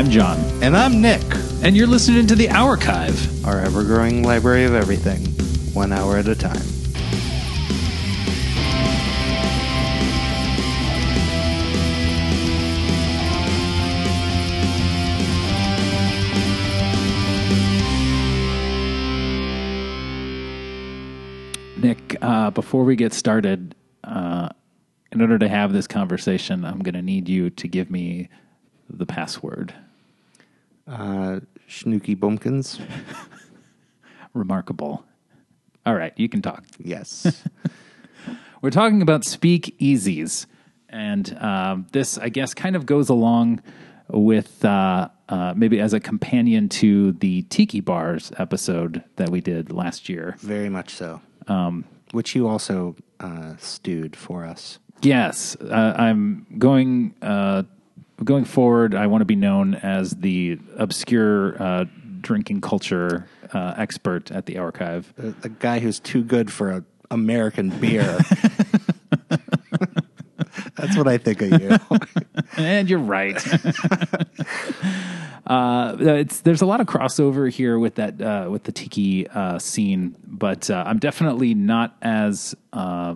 I'm John, And I'm Nick, and you're listening to The Hourchive. our ever growing library of everything, one hour at a time. Nick, uh, before we get started, uh, in order to have this conversation, I'm going to need you to give me the password. Uh, Schnooky Bumpkins? Remarkable. All right, you can talk. Yes. We're talking about speakeasies, and um, this, I guess, kind of goes along with uh, uh, maybe as a companion to the Tiki Bars episode that we did last year. Very much so. Um, Which you also uh, stewed for us. Yes, uh, I'm going uh, going forward. I want to be known as the obscure uh, drinking culture uh, expert at the Hourchive. The, the guy who's too good for a American beer. That's what I think of you. And you're right. uh, it's there's a lot of crossover here with that uh, with the tiki uh, scene, but uh, I'm definitely not as uh,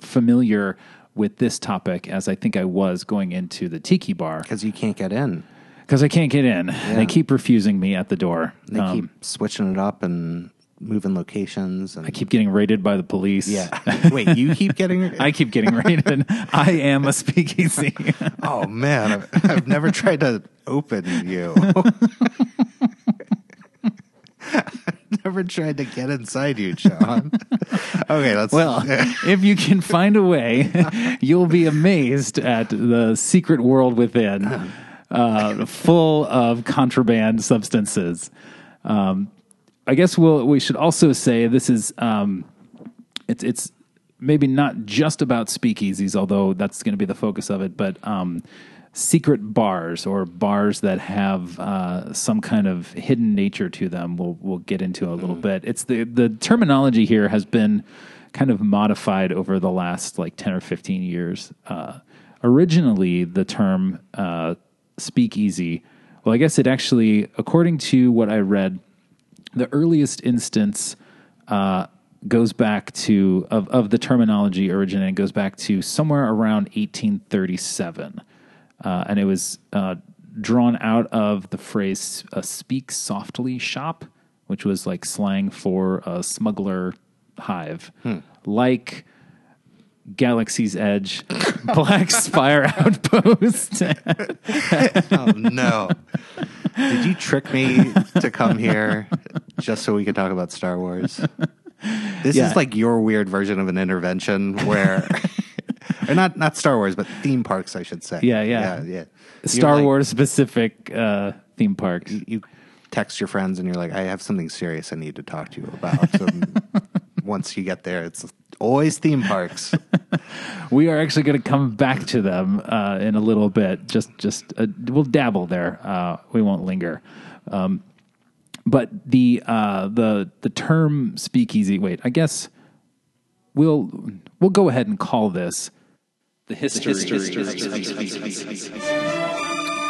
familiar with this topic as I think I was going into the tiki bar Because you can't get in. because I can't get in. They keep refusing me at the door. They Um, keep switching it up and moving locations. And I keep getting raided by the police. yeah. Wait, you keep getting. I keep getting raided. I am a speakeasy. Oh man, I've, I've never tried to open you. Never tried to get inside you, John. Okay, let's. Well, if you can find a way, you'll be amazed at the secret world within, uh, full of contraband substances. Um, I guess we'll, we should also say this is um, it's it's maybe not just about speakeasies, although that's going to be the focus of it, but um, secret bars or bars that have uh, some kind of hidden nature to them. We'll we'll get into a little bit. It's the the terminology here has been kind of modified over the last like ten or fifteen years. Uh, originally, the term uh, speakeasy. Well, I guess it actually, according to what I read, the earliest instance uh, goes back to of, of the terminology originating goes back to somewhere around 1837 uh, and it was uh, drawn out of the phrase a speak softly shop which was like slang for a smuggler hive like galaxy's edge black spire outpost oh no! Did you trick me to come here just so we could talk about Star Wars? This Yeah. is like your weird version of an intervention where, or not not Star Wars, but theme parks, I should say. Yeah, yeah. yeah. yeah. Star like- wars specific uh, theme parks you text your friends and you're like, I have something serious I need to talk to you about. Once you get there, it's always theme parks. We are actually going to come back to them uh, in a little bit. Just, just uh, we'll dabble there. Uh, we won't linger. Um, but the uh, the the term speakeasy. Wait, I guess we'll we'll go ahead and call this the history.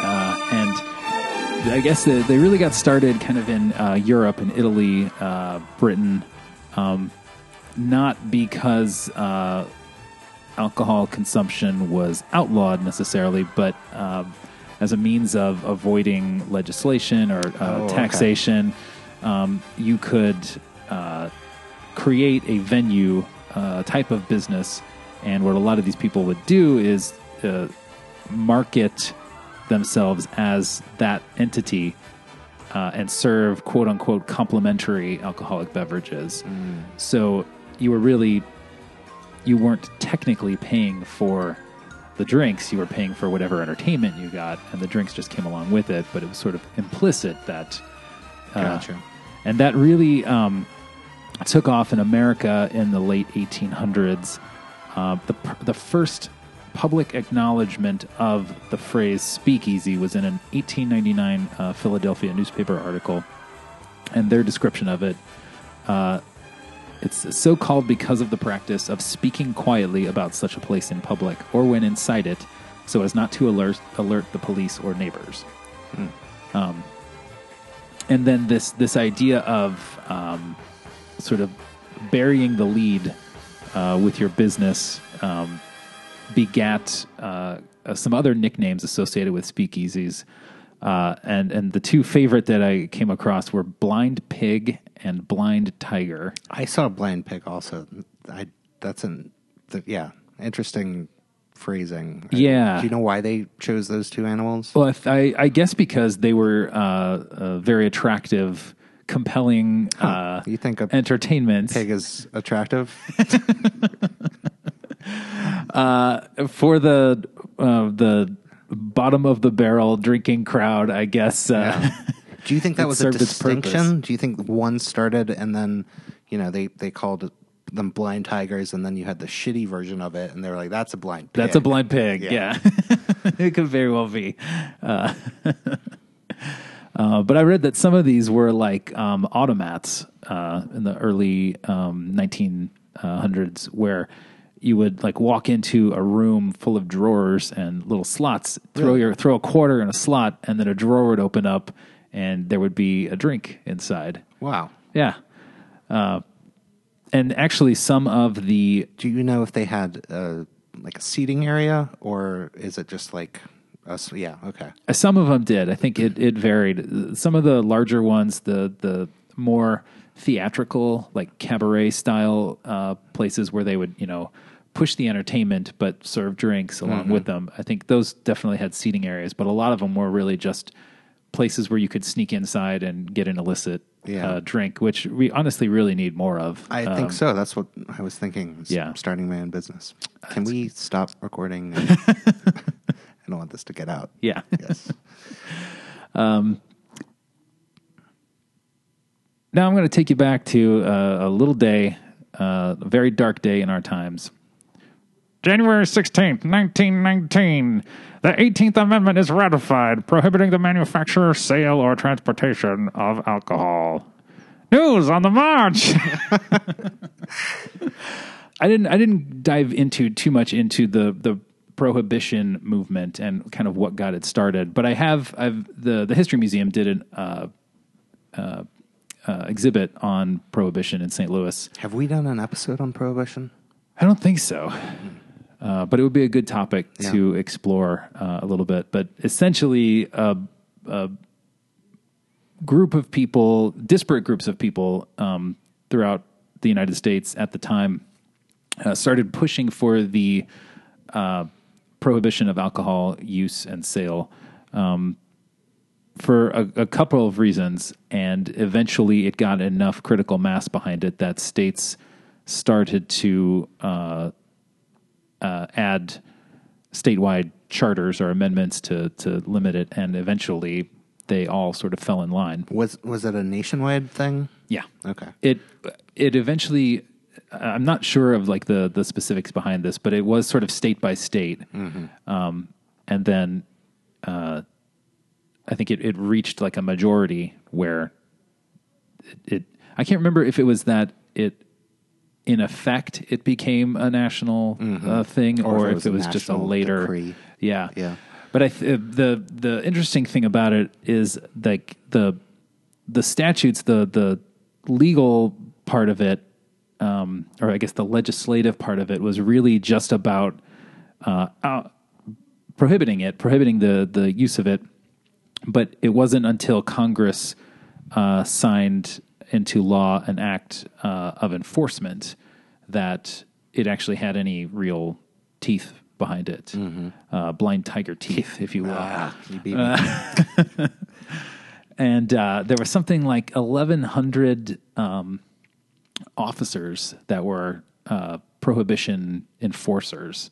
Uh, and I guess they, they really got started kind of in uh, Europe and Italy, uh, Britain, um, not because uh, alcohol consumption was outlawed necessarily, but um, as a means of avoiding legislation or uh, Oh, okay. taxation, um, you could uh, create a venue uh, type of business. And what a lot of these people would do is uh, market themselves as that entity uh, and serve quote unquote complimentary alcoholic beverages. So you were really, you weren't technically paying for the drinks, you were paying for whatever entertainment you got, and the drinks just came along with it, but it was sort of implicit that. Uh, Gotcha. And that really um, took off in America in the late 1800s. Uh, the, the first public acknowledgement of the phrase speakeasy was in an 1899 uh, Philadelphia newspaper article. And their description of it uh, it's so called because of the practice of speaking quietly about such a place in public or when inside it so as not to alert, alert the police or neighbors. Um, and then this this idea of um, sort of burying the lead uh, with your business um, begat uh, uh, some other nicknames associated with speakeasies. Uh, and and the two favorite that I came across were Blind Pig and Blind Tiger. I saw Blind Pig also. I that's an the, yeah interesting phrasing. Yeah. Do you know why they chose those two animals? Well, I, I guess because they were uh, uh, very attractive, compelling uh, you think a entertainment pig is attractive? for the uh, the bottom of the barrel drinking crowd. I guess. Uh, Do you think that was a served its purpose. distinction? Do you think one started and then you know they they called them blind tigers and then you had the shitty version of it and they were like that's a blind pig. That's a blind pig. Yeah. Yeah, it could very well be. Uh, but I read that some of these were like um, automats uh, in the early um, 1900s, where you would like walk into a room full of drawers and little slots, throw your throw a quarter in a slot, and then a drawer would open up, and there would be a drink inside. Wow. Yeah. Uh, and actually, some of the Do you know if they had uh, like a seating area or is it just like us? Yeah. Okay. Some of them did. I think it, it varied. Some of the larger ones, the the more theatrical, like cabaret style uh, places where they would, you know, push the entertainment but serve drinks along with them. I think those definitely had seating areas, but a lot of them were really just places where you could sneak inside and get an illicit Yeah. uh, drink, which we honestly really need more of. I Um, think so. That's what I was thinking. Yeah. Starting my own business. Can we stop recording? I don't want this to get out. Yeah. Yes. Now I'm going to take you back to uh, a little day, uh, a very dark day in our times. January 16th, 1919. The 18th Amendment is ratified, prohibiting the manufacture, sale, or transportation of alcohol. News on the march. I didn't. I didn't dive into too much into the the prohibition movement and kind of what got it started. But I have. I've the the History Museum did an uh, uh, uh, exhibit on prohibition in St. Louis. Have we done an episode on prohibition? I don't think so. Uh, but it would be a good topic Yeah. to explore uh, a little bit. But essentially, a, a group of people, disparate groups of people um, throughout the United States at the time, uh, started pushing for the uh, prohibition of alcohol use and sale um, for a, a couple of reasons. And eventually, it got enough critical mass behind it that states started to uh, uh, add statewide charters or amendments to to limit it, and eventually they all sort of fell in line. Was was it a nationwide thing? Yeah, Okay. it it eventually. I'm not sure of like the the specifics behind this, but it was sort of state by state, um, and then uh, I think it, it reached like a majority where it, it. I can't remember if it was that it. In effect, it became a national uh, thing, or, if it was, just a later. decree. Yeah, Yeah. But I th- the the interesting thing about it is like the the statutes, the the legal part of it, um, or I guess the legislative part of it, was really just about uh, out, prohibiting it, prohibiting the the use of it. But it wasn't until Congress uh, signed into law an act uh, of enforcement that it actually had any real teeth behind it, uh, blind tiger teeth, if you will. Ah, you and uh, there was something like 1,100 um, officers that were uh, prohibition enforcers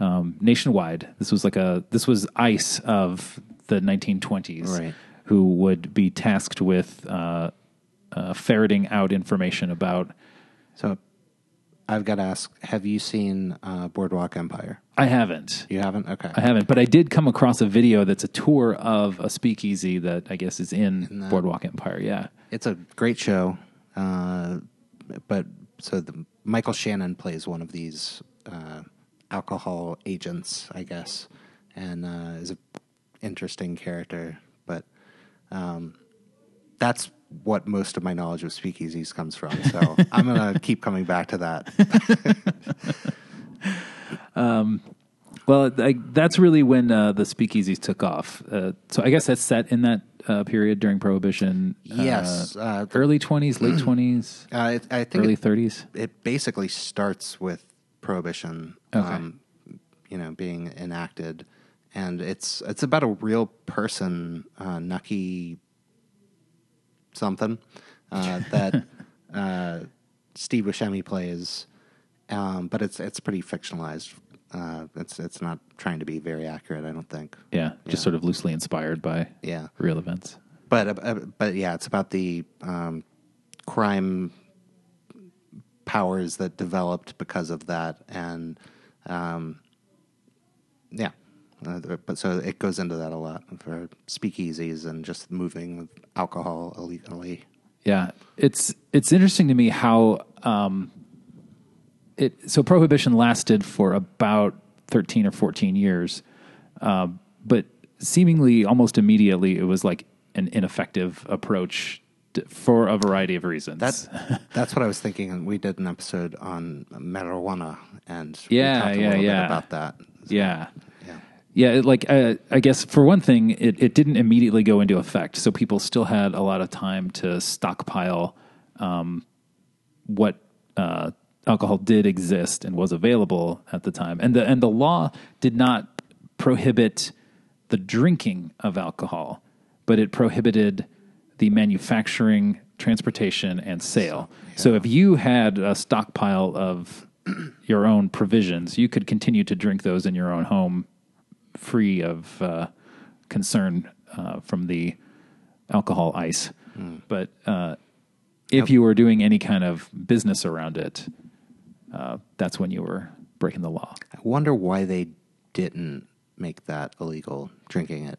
um, nationwide. This was like a this was ICE of the 1920s, Right. who would be tasked with uh, uh, ferreting out information about. so I've got to ask: Have you seen uh, Boardwalk Empire? I haven't. You haven't? Okay. I haven't, but I did come across a video that's a tour of a speakeasy that I guess is in Boardwalk Empire. Yeah. It's a great show, uh, but so the, Michael Shannon plays one of these uh, alcohol agents, I guess, and uh, is an interesting character. But um, that's what most of my knowledge of speakeasies comes from. So I'm gonna keep coming back to that. Well, I, that's really when uh, the speakeasies took off. Uh, so I guess that's set in that uh, period during Prohibition. Yes, uh, uh, the- early twenties, late twenties, Uh, I think early thirties. it basically starts with prohibition, Okay. um, you know, being enacted, and it's it's about a real person, uh, Nucky something, uh, that uh, Steve Buscemi plays, um, but it's it's pretty fictionalized. Uh, it's it's not trying to be very accurate, I don't think. Yeah, just Yeah. sort of loosely inspired by Yeah, real events. but uh, but yeah, it's about the um, crime powers that developed because of that, and um, yeah, uh, but so it goes into that a lot for speakeasies and just moving with alcohol illegally. Yeah, it's it's interesting to me how um, it. So prohibition lasted for about thirteen or fourteen years, um, but seemingly almost immediately it was like an ineffective approach to, for a variety of reasons. That's that's what I was thinking. And we did an episode on marijuana, and Yeah, we talked a yeah, little yeah. bit about that. yeah. Yeah. Yeah, it, like uh, I guess for one thing, it, it didn't immediately go into effect, so people still had a lot of time to stockpile um, what uh, alcohol did exist and was available at the time, and the and the law did not prohibit the drinking of alcohol, but it prohibited the manufacturing, transportation, and sale. So if you had a stockpile of your own provisions, you could continue to drink those in your own home, free of uh, concern uh, from the alcohol ice. But uh, if you were doing any kind of business around it, uh, that's when you were breaking the law. I wonder why they didn't make that illegal drinking it.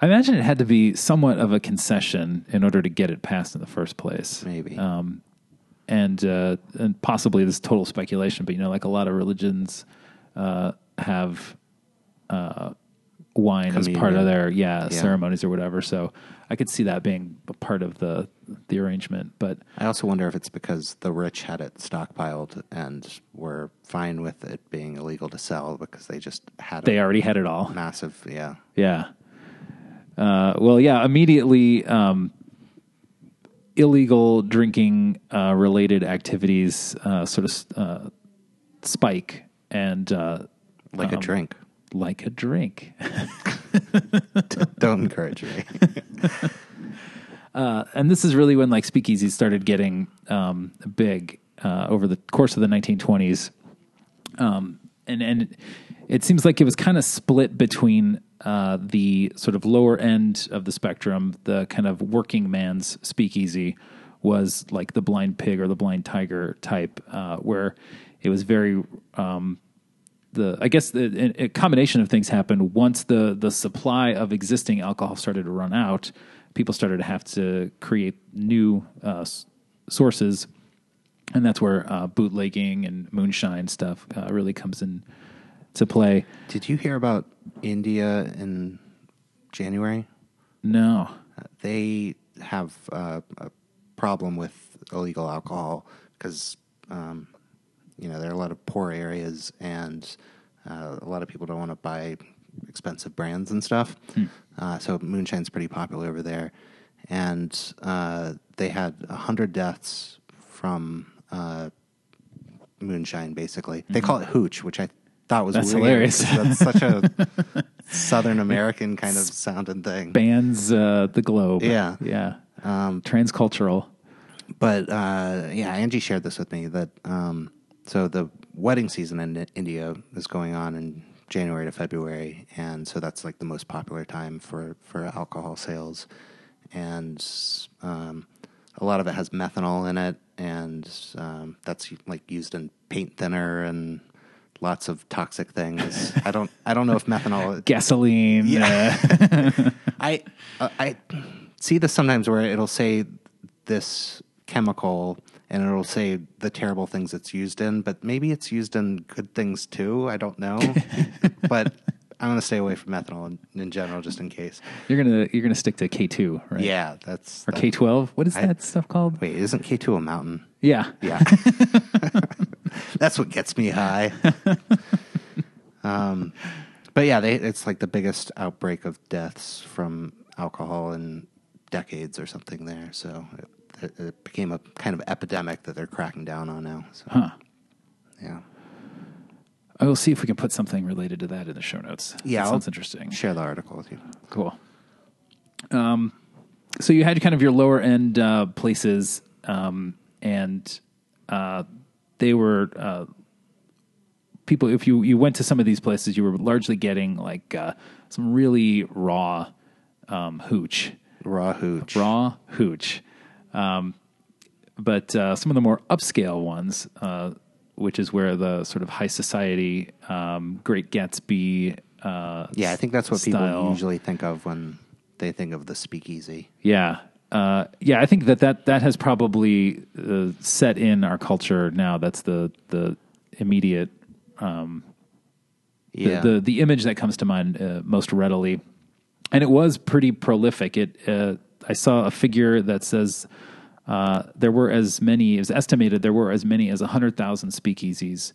I imagine it had to be somewhat of a concession in order to get it passed in the first place. Maybe. Um, and uh, and possibly this is total speculation, but you know, like a lot of religions uh, have uh, wine as part of their yeah, Yeah. ceremonies or whatever. So I could see that being a part of the the arrangement. But I also wonder if it's because the rich had it stockpiled and were fine with it being illegal to sell because they just had it. they a already had it all. massive, yeah. Yeah. Uh, well, yeah. Immediately, um, illegal drinking uh, related activities uh, sort of uh, spike and uh, Like a um, drink. Like a drink. Don't encourage me. Uh, and this is really when like speakeasies started getting um, big uh, over the course of the 1920s. Um, and and it seems like it was kind of split between uh, the sort of lower end of the spectrum, the kind of working man's speakeasy was like the blind pig or the blind tiger type, uh, where it was very um, the I guess the, a, combination of things happened once the the supply of existing alcohol started to run out. People started to have to create new uh, s- sources, and that's where uh, bootlegging and moonshine stuff uh, really comes in to play. Did you hear about India in January? No, Uh, they have uh, a problem with illegal alcohol because um, you know there are a lot of poor areas and uh, a lot of people don't want to buy expensive brands and stuff. Uh, so moonshine's pretty popular over there, and uh, they had a hundred deaths from uh, moonshine. Basically, they call it hooch, which I thought was That's weird. hilarious. That's such a Southern American kind of sounding thing. bands uh, the globe. Yeah. yeah, Um, transcultural. but uh, yeah, Angie shared this with me that um, so the wedding season in India is going on in January to February, and so that's like the most popular time for for alcohol sales, and um, a lot of it has methanol in it, and um, that's like used in paint thinner and lots of toxic things. I don't I don't know if methanol Gasoline. Yeah. uh, I uh, I see this sometimes where it'll say this chemical and it'll say the terrible things it's used in, but maybe it's used in good things too. I don't know, but I'm gonna stay away from ethanol in, in general, just in case. You're gonna you're gonna stick to K two, right? Yeah, that's Or K twelve. What is I- that stuff called? Wait, isn't K two a mountain? Yeah. Yeah, that's what gets me high. um, but yeah, they, it's like the biggest outbreak of deaths from alcohol in decades or something there. So it, it became a kind of epidemic that they're cracking down on now. So Huh. yeah, I will see if we can put something related to that in the show notes. yeah, That I'll sounds interesting. Share the article with you. Cool. Um, so you had kind of your lower end uh, places, um, and uh, they were uh, people. If you you went to some of these places, you were largely getting like uh, some really raw um, hooch, Raw hooch. raw hooch. Um, but uh, some of the more upscale ones, uh, which is where the sort of high society, um, Great Gatsby. Uh, Yeah, I think that's what style. people usually think of when they think of the speakeasy. Yeah. Uh, yeah, I think that that, that has probably uh, set in our culture now. That's the the immediate the, Yeah, the the image that comes to mind uh, most readily, and it was pretty prolific. It uh, I saw a figure that says uh, there were as many. It was estimated there were as many as hundred thousand speakeasies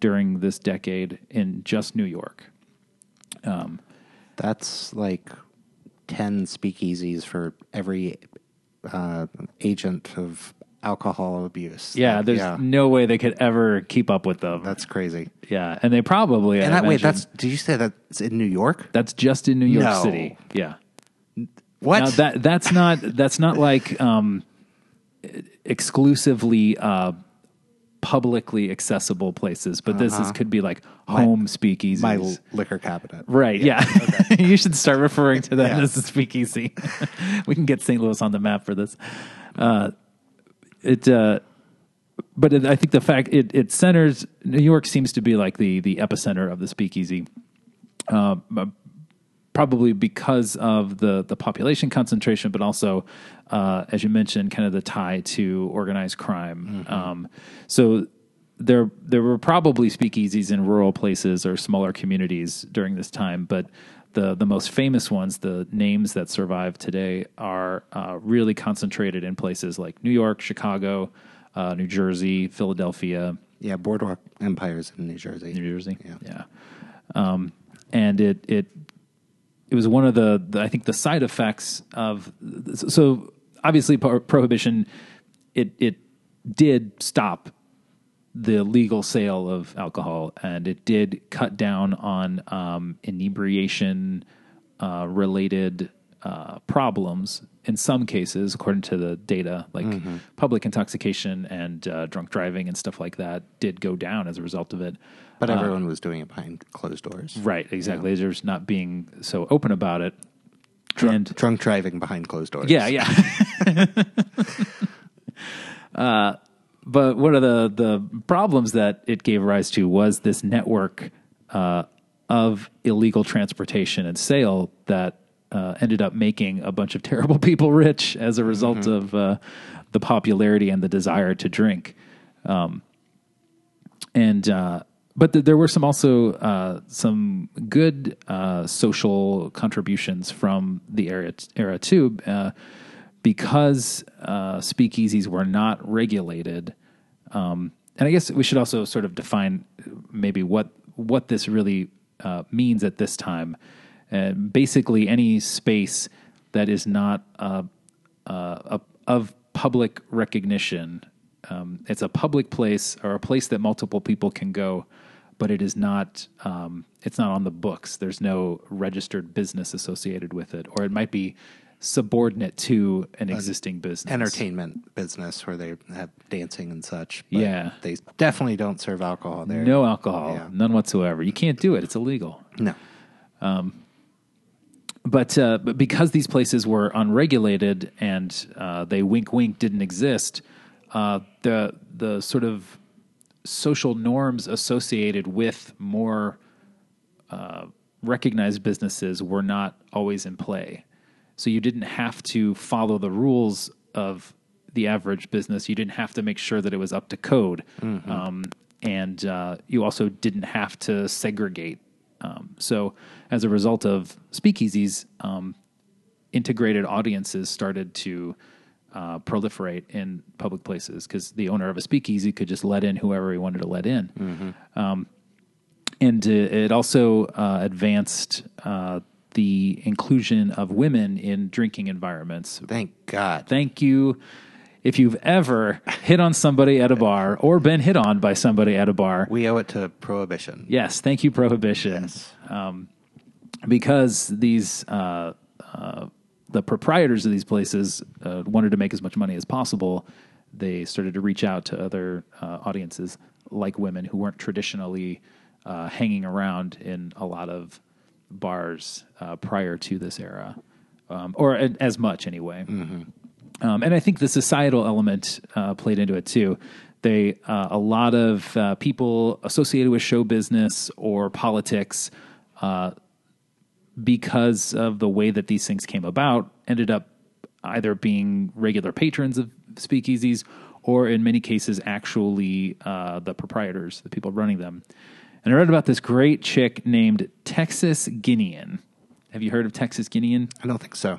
during this decade in just New York. that's like ten speakeasies for every uh, agent of alcohol abuse. Yeah, Like, there's yeah, no way they could ever keep up with them. that's crazy. yeah, and they probably. And I that wait, that's did you say that's in New York? That's just in New York No. City. Yeah. What? Now that that's not that's not like um, exclusively uh, publicly accessible places, but this is could be like home speakeasies. Uh-huh. My l- liquor cabinet. right? Yeah, you should start referring to that Yeah. as a speakeasy. we can get St. Louis on the map for this. Uh, it. Uh, but it, I think the fact it, it centers New York seems to be like the the epicenter of the speakeasy probably because of the the population concentration, but also, uh, as you mentioned, kind of the tie to organized crime. Um, so there there were probably speakeasies in rural places or smaller communities during this time, but the the most famous ones, the names that survive today, are uh, really concentrated in places like New York, Chicago, uh, New Jersey, Philadelphia, Yeah, Boardwalk Empires in New Jersey. New Jersey. Yeah. Yeah. Um, and it it it was one of the, the I think the side effects of so obviously pro- prohibition it it did stop the legal sale of alcohol and it did cut down on um, inebriation uh, related uh, problems in some cases according to the data like public intoxication and uh, drunk driving and stuff like that did go down as a result of it But everyone was doing it behind closed doors. Right, exactly. There's not being so open about it. Drunk, and drunk driving behind closed doors. yeah, yeah. uh, but one of the the problems that it gave rise to was this network uh, of illegal transportation and sale that uh, ended up making a bunch of terrible people rich as a result of uh, the popularity and the desire to drink. Um, and uh, but th- there were some also uh, some good uh, social contributions from the era era too, uh, because uh, speakeasies were not regulated. Um, and I guess we should also sort of define maybe what what this really uh, means at this time. And basically, any space that is not uh, uh, of public recognition. Um, it's a public place or a place that multiple people can go, but it is not. Um, it's not on the books. There's no registered business associated with it, or it might be subordinate to an existing business. Entertainment business where they have dancing and such. but Yeah. They definitely don't serve alcohol there. No alcohol, Yeah. none whatsoever. You can't do it. It's illegal. No. But uh, but because these places were unregulated and uh, they wink wink didn't exist, uh, the the sort of social norms associated with more uh, recognized businesses were not always in play. So you didn't have to follow the rules of the average business. You didn't have to make sure that it was up to code, um, and uh, you also didn't have to segregate so, as a result of speakeasies, um, integrated audiences started to uh, proliferate in public places because the owner of a speakeasy could just let in whoever he wanted to let in. Um, and uh, it also uh, advanced uh, the inclusion of women in drinking environments. Thank God. Thank you. If you've ever hit on somebody at a bar or been hit on by somebody at a bar, we owe it to prohibition. yes, thank you, Prohibition. Yes. because these uh, uh, the proprietors of these places uh, wanted to make as much money as possible, they started to reach out to other uh, audiences like women who weren't traditionally uh, hanging around in a lot of bars uh, prior to this era, um, or as much anyway. Um, and I think the societal element uh, played into it too. They uh, a lot of uh, people associated with show business or politics, uh, because of the way that these things came about, ended up either being regular patrons of speakeasies or, in many cases, actually uh, the proprietors, the people running them. And I read about this great chick named Texas Guinean. Have you heard of Texas Guinean? I don't think so.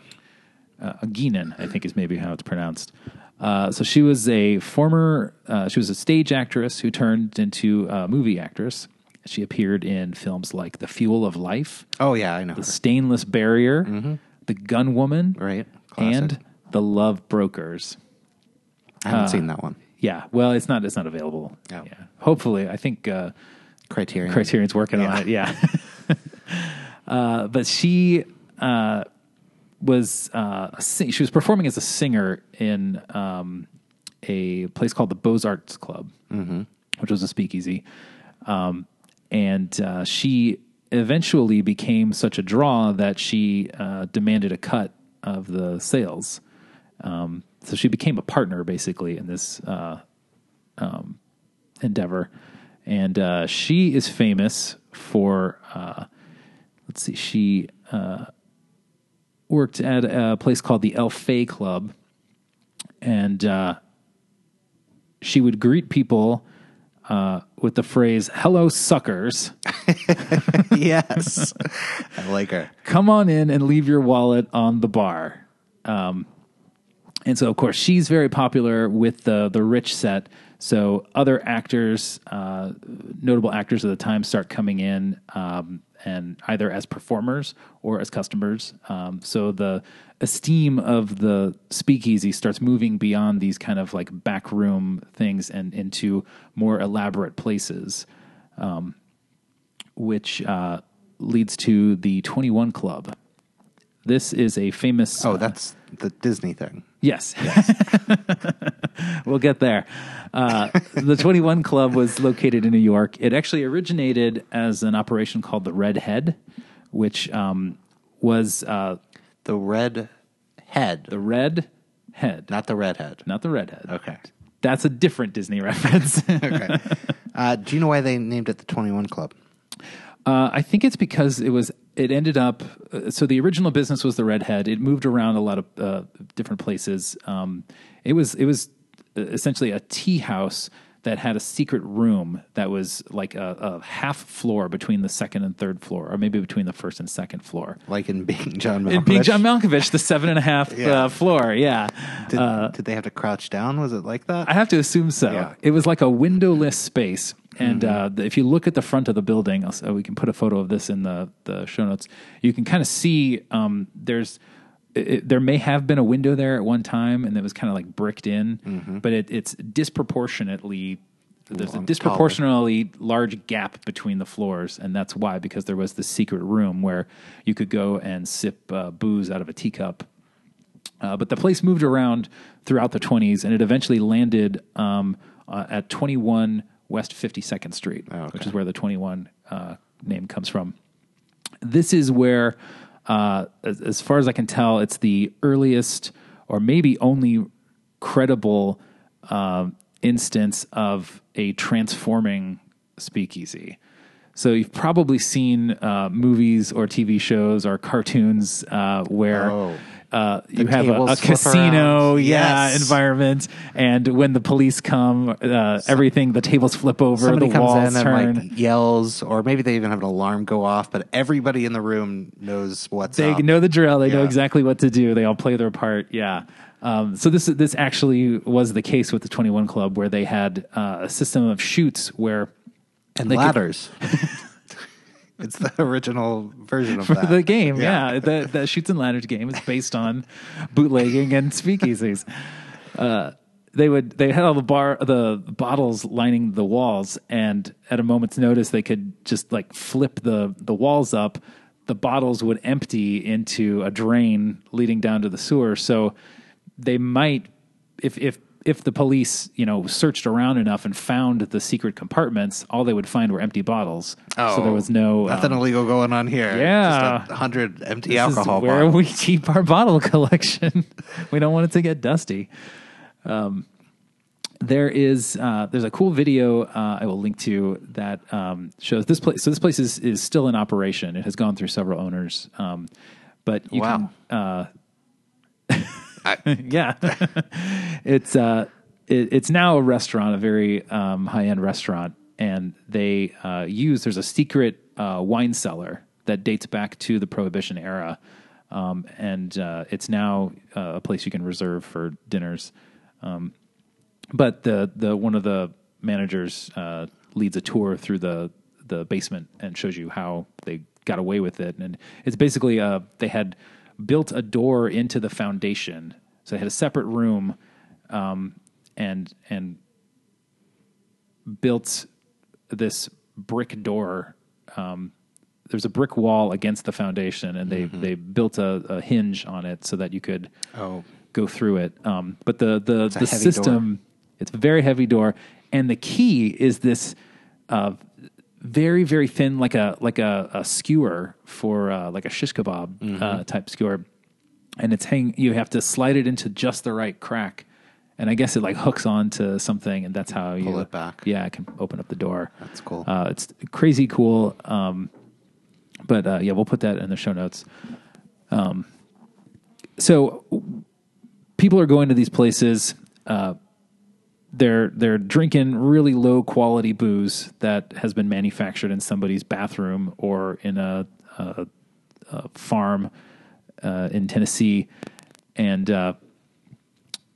Uh, Guinan, I think is maybe how it's pronounced. Uh, so she was a former, uh, she was a stage actress who turned into a movie actress. She appeared in films like The Fuel of Life, Oh yeah, I know. The her. Stainless Barrier, The Gun Woman, Right. Classic. and The Love Brokers. I haven't seen that one. Yeah, well, it's not it's not available. Oh. Yeah, hopefully, I think uh, Criterion. Criterion's working on it. Yeah. uh, but she uh, was uh, sing- she was performing as a singer in um, a place called the Beaux Arts Club, which was a speakeasy, um, and uh, she eventually became such a draw that she uh, demanded a cut of the sales. Um, so she became a partner basically in this uh, endeavor. And uh, she is famous for, uh, let's see, she uh, worked at a place called the El Fay Club. And uh, she would greet people uh, with the phrase, hello, suckers. yes. I like her. come on in and leave your wallet on the bar. Um, and so, of course, she's very popular with the the rich set. So other actors, uh, notable actors of the time, start coming in um, and either as performers or as customers. Um, so the esteem of the speakeasy starts moving beyond these kind of like backroom things and into more elaborate places which uh, leads to the 21 Club. This is a famous. Oh, that's the Disney thing. yes. we'll get there. Uh, the 21 Club was located in New York. It actually originated as an operation called the Red Head, which um, was uh, The red head, the Red Head, not the redhead. not the Redhead. Okay. That's a different Disney reference. Okay. uh, do you know why they named it the Twenty One Club? Uh, I think it's because it was. It ended up. Uh, so the original business was the Redhead. It moved around a lot of uh, different places. Um, it was. It was essentially a tea house that had a secret room that was like a, a half floor between the second and third floor, or maybe between the first and second floor. Like in being John Malkovich. In being John Malkovich, the seven and a half Yeah. uh, floor. Yeah. Did, did they have to crouch down? Was it like that? I have to assume so. Yeah. It was like a windowless space. And Mm-hmm. uh, if you look at the front of the building, I'll, uh, we can put a photo of this in the, the show notes. You can kind of see um, there's it, there may have been a window there at one time, and it was kind of like bricked in, but it, it's disproportionately there's a disproportionately large gap between the floors, and that's why because there was this secret room where you could go and sip uh, booze out of a teacup uh, but the place moved around throughout the 20s, and it eventually landed um, uh, at 21 West 52nd Street, Oh, okay. which is where the 21 uh, name comes from. This is where, uh, as, as far as I can tell, it's the earliest or maybe only credible um instance of a transforming speakeasy. So you've probably seen uh, movies or TV shows or cartoons uh, where Oh. Uh, you have a, a casino, around. yeah, Yes. environment, and when the police come, uh, everything the tables flip over, Somebody the comes walls in turn. and like yells, or maybe they even have an alarm go off, but everybody in the room knows what's they up. know the drill. They know exactly what to do. They all play their part. Yeah. Um, so this this actually was the case with the Twenty One Club, where they had uh, a system of chutes where and they could- ladders. it's the original version of for that. the game. Yeah, the the chutes and ladders game is based on bootlegging and speakeasies. Uh, they would they had all the bar the bottles lining the walls, and at a moment's notice, they could just like flip the the walls up. The bottles would empty into a drain leading down to the sewer. So they might, if if if the police you know searched around enough and found the secret compartments, all they would find were empty bottles. Oh, so there was no nothing um, illegal going on here. Yeah. just a hundred empty this is alcohol where bottles. we keep our bottle collection. we don't want it to get dusty. Um, there is uh, there's a cool video uh, I will link to that um, shows this place. So this place is is still in operation. It has gone through several owners, um, but you Wow. can. Uh, yeah, it's uh, it, it's now a restaurant, a very um, high end restaurant, and they uh, use there's a secret uh, wine cellar that dates back to the Prohibition era, um, and uh, it's now uh, a place you can reserve for dinners. Um, but the the one of the managers uh, leads a tour through the the basement and shows you how they got away with it, and it's basically uh, they had built a door into the foundation, so they had a separate room, um, and and built this brick door. Um, there's a brick wall against the foundation, and they they built a, a hinge on it so that you could Oh. go through it. Um, but the the the system it's a very heavy door, and the key is this uh, very very thin, like a like a, a skewer for uh, like a shish kebab Mm-hmm. uh, type skewer, and it's hang. You have to slide it into just the right crack. And I guess it like hooks onto something, and that's how you Pull it back. Yeah, I can open up the door. That's cool. Uh, it's crazy cool. Um, but uh, yeah, we'll put that in the show notes. Um, so people are going to these places. Uh, they're they're drinking really low quality booze that has been manufactured in somebody's bathroom or in a, a, a farm uh, in Tennessee, and uh,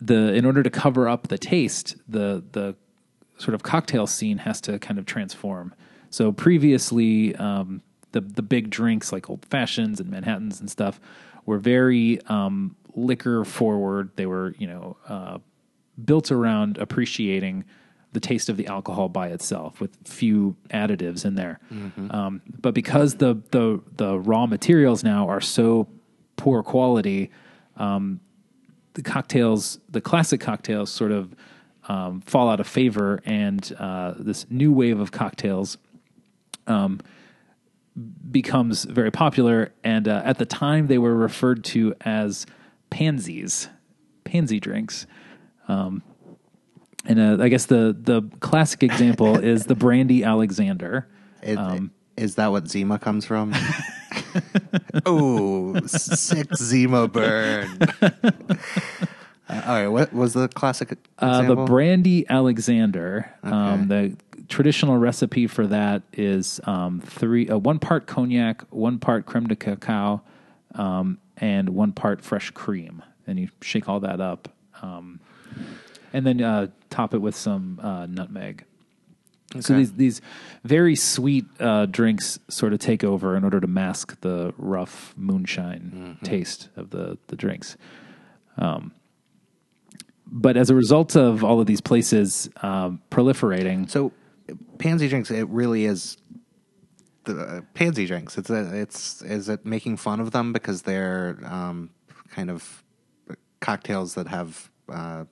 the in order to cover up the taste, the the sort of cocktail scene has to kind of transform. So previously, um, the the big drinks like old fashions and Manhattans and stuff were very um, liquor forward. They were you know uh, built around appreciating the taste of the alcohol by itself with few additives in there. Um, but because the the the raw materials now are so poor quality, the cocktails, the classic cocktails, sort of um, fall out of favor, and uh, this new wave of cocktails um, becomes very popular. And uh, at the time, they were referred to as pansies, pansy drinks. Um, and uh, I guess the the classic example is the brandy Alexander. It- Um, is that what Zima comes from? oh, sick Zima burn. Uh, all right, what was the classic Uh, the brandy Alexander. Um, the traditional recipe for that is um, three, uh, one part cognac, one part creme de cacao, um, and one part fresh cream. And you shake all that up, um, and then uh, top it with some uh, nutmeg. So these these very sweet uh, drinks sort of take over in order to mask the rough moonshine Mm-hmm. taste of the the drinks. Um, but as a result of all of these places um, proliferating, So, pansy drinks. It really is the uh, pansy drinks. It's a, it's is it making fun of them because they're um, kind of cocktails that have uh,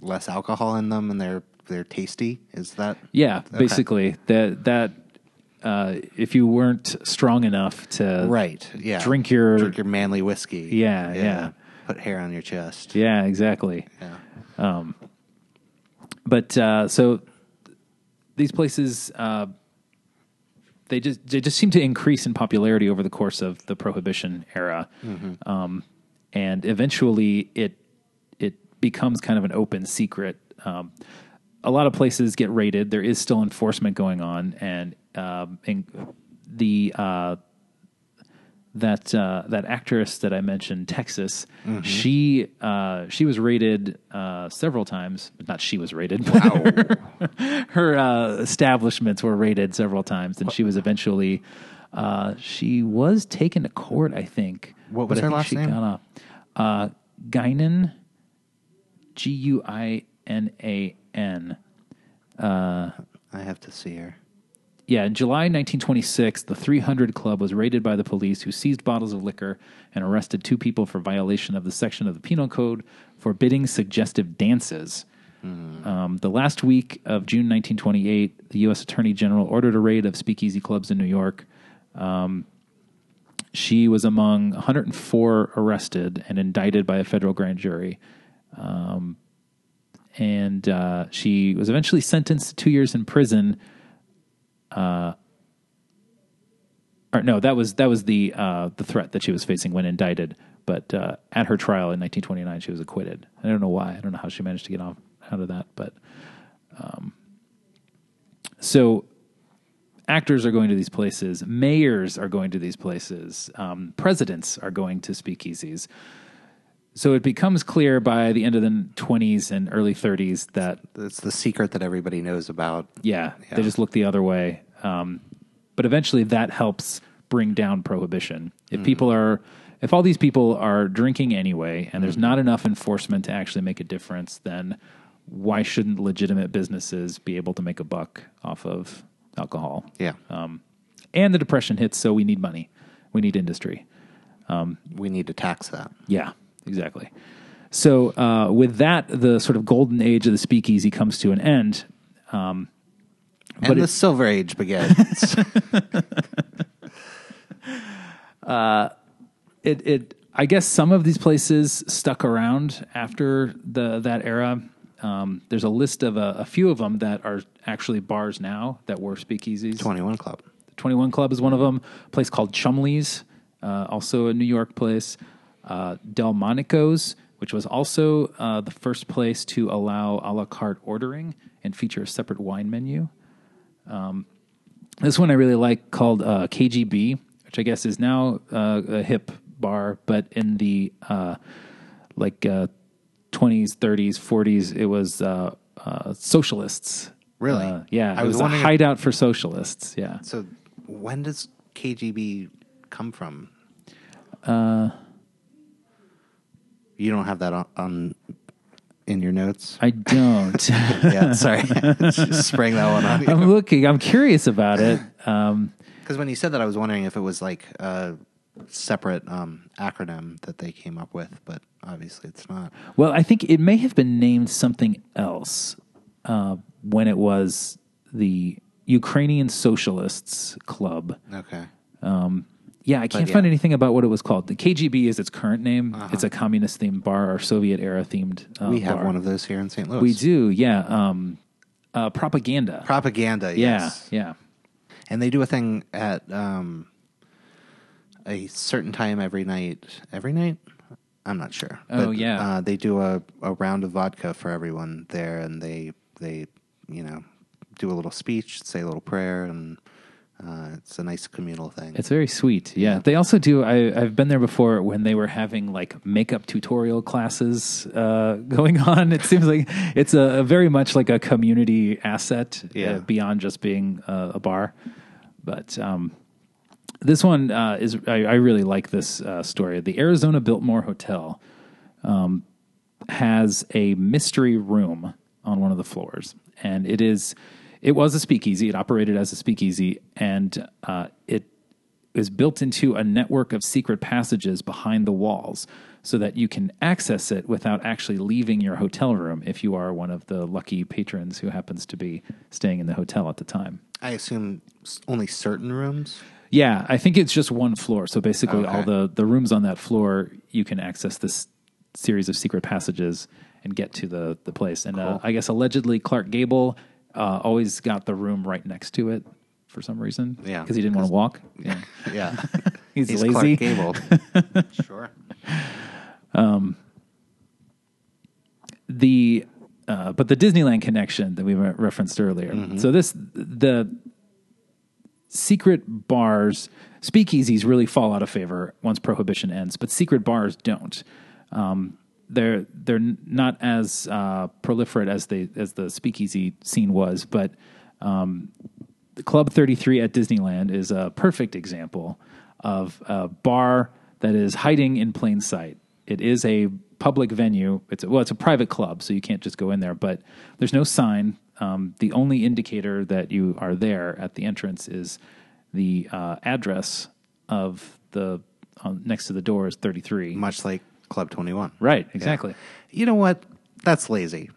less alcohol in them and they're they're tasty. Is that yeah, Okay. basically that that uh, if you weren't strong enough to right? Yeah, drink your drink your manly whiskey. Yeah, yeah. Put hair on your chest. yeah exactly. Yeah. Um, but uh, so these places uh, they just they just seem to increase in popularity over the course of the prohibition era um, and eventually it becomes kind of an open secret. Um, a lot of places get raided. There is still enforcement going on, and, um, and the uh, that uh, that actress that I mentioned, Texas, she uh, she was raided uh, several times. Not she was raided. Wow. her uh, establishments were raided several times, and she was eventually uh, she was taken to court. I think. What was her last she name? Got off. Uh, Guinan, G U I N A N. I have to see her. Yeah, in July 1926, the 300 Club was raided by the police, who seized bottles of liquor and arrested two people for violation of the section of the Penal Code forbidding suggestive dances. Um, the last week of June 1928, the U.S. Attorney General ordered a raid of speakeasy clubs in New York. Um, she was among 104 arrested and indicted by a federal grand jury. Um, and uh, she was eventually sentenced to two years in prison Uh, or no, that was that was the uh, the threat that she was facing when indicted. But uh, at her trial in 1929, she was acquitted. I don't know why. I don't know how she managed to get off out of that. But um, so actors are going to these places, mayors are going to these places, um, presidents are going to speakeasies. So it becomes clear by the end of the 20s and early 30s that It's the secret that everybody knows about. yeah, Yeah. they just look the other way. Um, but eventually, that helps bring down prohibition. If mm-hmm. people are, if all these people are drinking anyway, and there's mm-hmm. not enough enforcement to actually make a difference, then why shouldn't legitimate businesses be able to make a buck off of alcohol? Yeah. Um, and the depression hits, so we need money, we need industry. Um, we need to tax that. Yeah, exactly. So uh, with that, the sort of golden age of the speakeasy comes to an end. And But the it- Silver Age begins. it it I guess some of these places stuck around after the that era. Um, there's a list of a, a few of them that are actually bars now that were speakeasies. 21 Club. 21 Club is one of them. A place called Chumley's, uh, also a New York place. Uh, Delmonico's, which was also uh, the first place to allow a la carte ordering and feature a separate wine menu. Um, this one I really like called uh, KGB, which I guess is now uh, a hip bar, but in the uh, like uh, 20s, 30s, 40s, it was uh, uh, socialists. Really? Uh, yeah, I it was was a wondering if- hideout for socialists. Yeah. So when does KGB come from? Uh, you don't have that on, on in your notes. I don't. yeah, sorry, just sprang that one on I'm looking. I'm curious about it. Um, Because when you said that, I was wondering if it was like a separate um, acronym that they came up with, but obviously it's not. well, I think it may have been named something else uh, when it was the Ukrainian Socialists Club. Okay. Yeah, I can't yeah. find anything about what it was called. The KGB is its current name. Uh-huh. It's a communist themed bar or Soviet era themed. Uh, we have bar. one of those here in St. Louis. We do. Yeah. Um, uh, propaganda. Propaganda, yeah. yes. Yeah. And they do a thing at um, a certain time every night. Every night? I'm not sure. Oh, yeah. Uh, they do a, a round of vodka for everyone there, and they they you know do a little speech, say a little prayer, and uh, it's a nice communal thing. It's very sweet. Yeah. They also do. I, I've been there before when they were having like makeup tutorial classes uh, going on. It seems like it's a, a very much like a community asset Yeah. uh, beyond just being uh, a bar. But um, this one uh, is, I, I really like this uh, story. The Arizona Biltmore Hotel um, has a mystery room on one of the floors, and it is it was a speakeasy. It operated as a speakeasy, and uh, it is built into a network of secret passages behind the walls, so that you can access it without actually leaving your hotel room if you are one of the lucky patrons who happens to be staying in the hotel at the time. I assume only certain rooms. Yeah, I think it's just one floor. So basically, Okay. all the the rooms on that floor, you can access this series of secret passages and get to the the place. And uh, I guess allegedly, Clark Gable uh, always got the room right next to it for some reason. Yeah, because he didn't want to walk. Yeah. Yeah, He's Clark lazy. Gable. sure. the uh, but the Disneyland connection that we re- referenced earlier. So this the secret bars, speakeasies really fall out of favor once prohibition ends, but secret bars don't. Um, they're they're not as uh, proliferate as they as the speakeasy scene was, but um, Club 33 at Disneyland is a perfect example of a bar that is hiding in plain sight. It is a public venue. It's a, well, it's a private club, so you can't just go in there. But there's no sign. Um, the only indicator that you are there at the entrance is the uh, address of the uh, next to the door is 33. Much like Club 21. Right, exactly. You know what? That's lazy.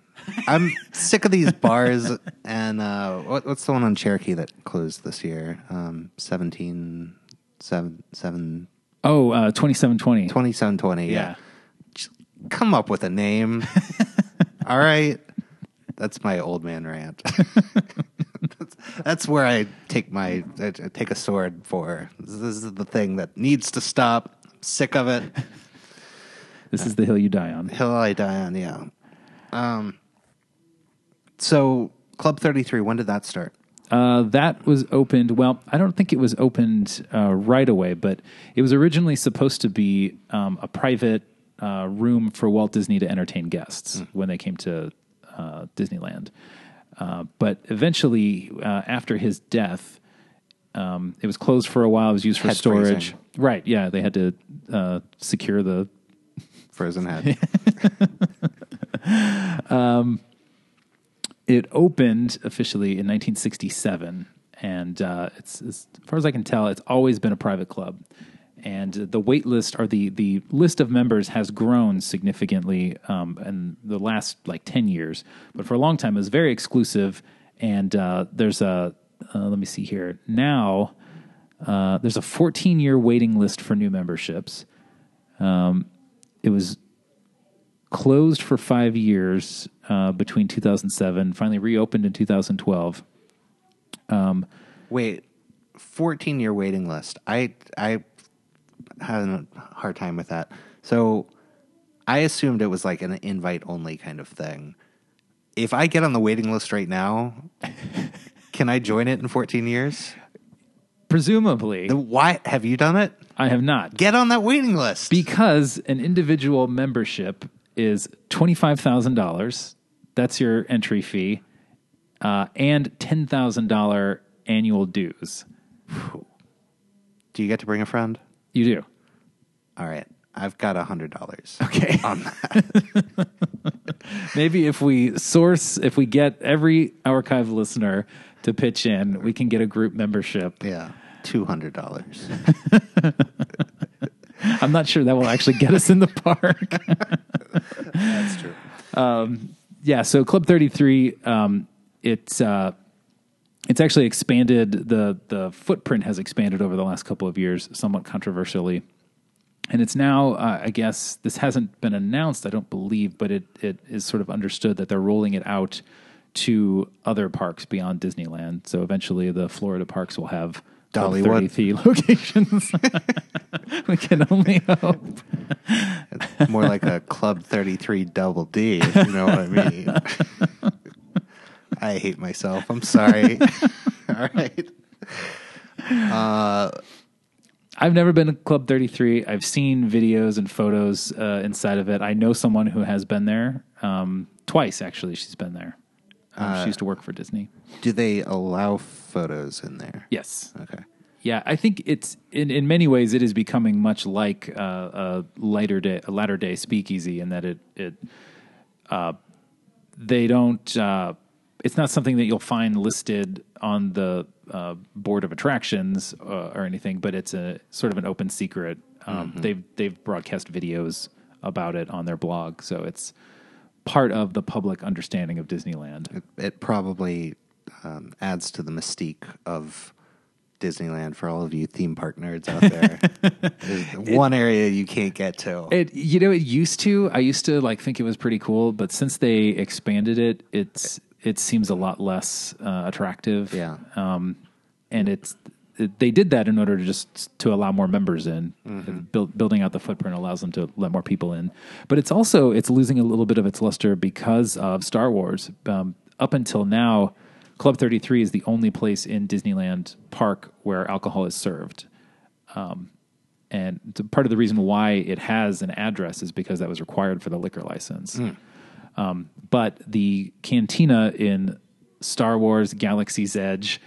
I'm sick of these bars. And uh, what, what's the one on Cherokee that closed this year? Um, 17, 7, 7, Oh, uh, 2720. 2720. Yeah. Yeah. Just come up with a name. All right. That's my old man rant. that's, that's where I take my I take a sword for. This is the thing that needs to stop. I'm sick of it. This is the hill you die on. Hill I die on, yeah. Um, so Club 33, when did that start? Uh, that was opened. Well, I don't think it was opened uh, right away, but it was originally supposed to be um, a private uh, room for Walt Disney to entertain guests when they came to uh, Disneyland. Uh, but eventually, uh, after his death, um, it was closed for a while. It was used for Head storage. freezing. Right? Yeah, they had to uh, secure the Frozen Head. it opened officially in 1967, and uh, it's as far as I can tell, it's always been a private club. And the wait list or the the list of members has grown significantly um, in the last like ten years, but for a long time it was very exclusive. And uh, there's a uh, let me see here now. Uh, there's a 14 year waiting list for new memberships. Um, it was closed for five years uh, between 2007, finally reopened in 2012. Wait, 14 year waiting list. I I had a hard time with that. So I assumed it was like an invite only kind of thing. If I get on the waiting list right now, can I join it in 14 years? Presumably, Then Why have you done it? I have not. Get on that waiting list. because an individual membership is $25,000. That's your entry fee, uh, and $10,000 annual dues. Do you get to bring a friend? You do. All right. I've got a hundred dollars. Okay. On that. Maybe if we source, if we get every Hourchive listener to pitch in, we can get a group membership. Yeah. Two hundred dollars. I'm not sure that will actually get us in the park. That's true. yeah, so Club 33, um, it's uh, it's actually expanded. the The footprint has expanded over the last couple of years, somewhat controversially, and it's now. Uh, I guess this hasn't been announced. I don't believe, but it it is sort of understood that they're rolling it out to other parks beyond Disneyland. So eventually, the Florida parks will have. Dollywood. 33 locations. we can only hope. More like a Club 33 double D, if you know what I mean. I hate myself. I'm sorry. All right. I've never been to Club 33. I've seen videos and photos uh, inside of it. I know someone who has been there um, twice, actually. She's been there. Um, she used to work for Disney. Do they allow photos in there? Yes. Okay. Yeah, I think it's in, in many ways it is becoming much like uh, a later day a latter day speakeasy in that it it uh, they don't uh, it's not something that you'll find listed on the uh, board of attractions uh, or anything, but it's a sort of an open secret. Um, They've they've broadcast videos about it on their blog, so it's part of the public understanding of Disneyland. It, it probably um, adds to the mystique of Disneyland for all of you theme park nerds out there. There's one area you can't get to. It you know it used to I used to like think it was pretty cool, but since they expanded it, it's it seems a lot less uh, attractive. Yeah. Um, and it's it- they did that in order to just to allow more members in. Build, building out the footprint allows them to let more people in. But it's also it's losing a little bit of its luster because of Star Wars. Um, up until now, Club Thirty Three is the only place in Disneyland Park where alcohol is served. Um, and part of the reason why it has an address is because that was required for the liquor license. Um, but the cantina in Star Wars Galaxy's Edge,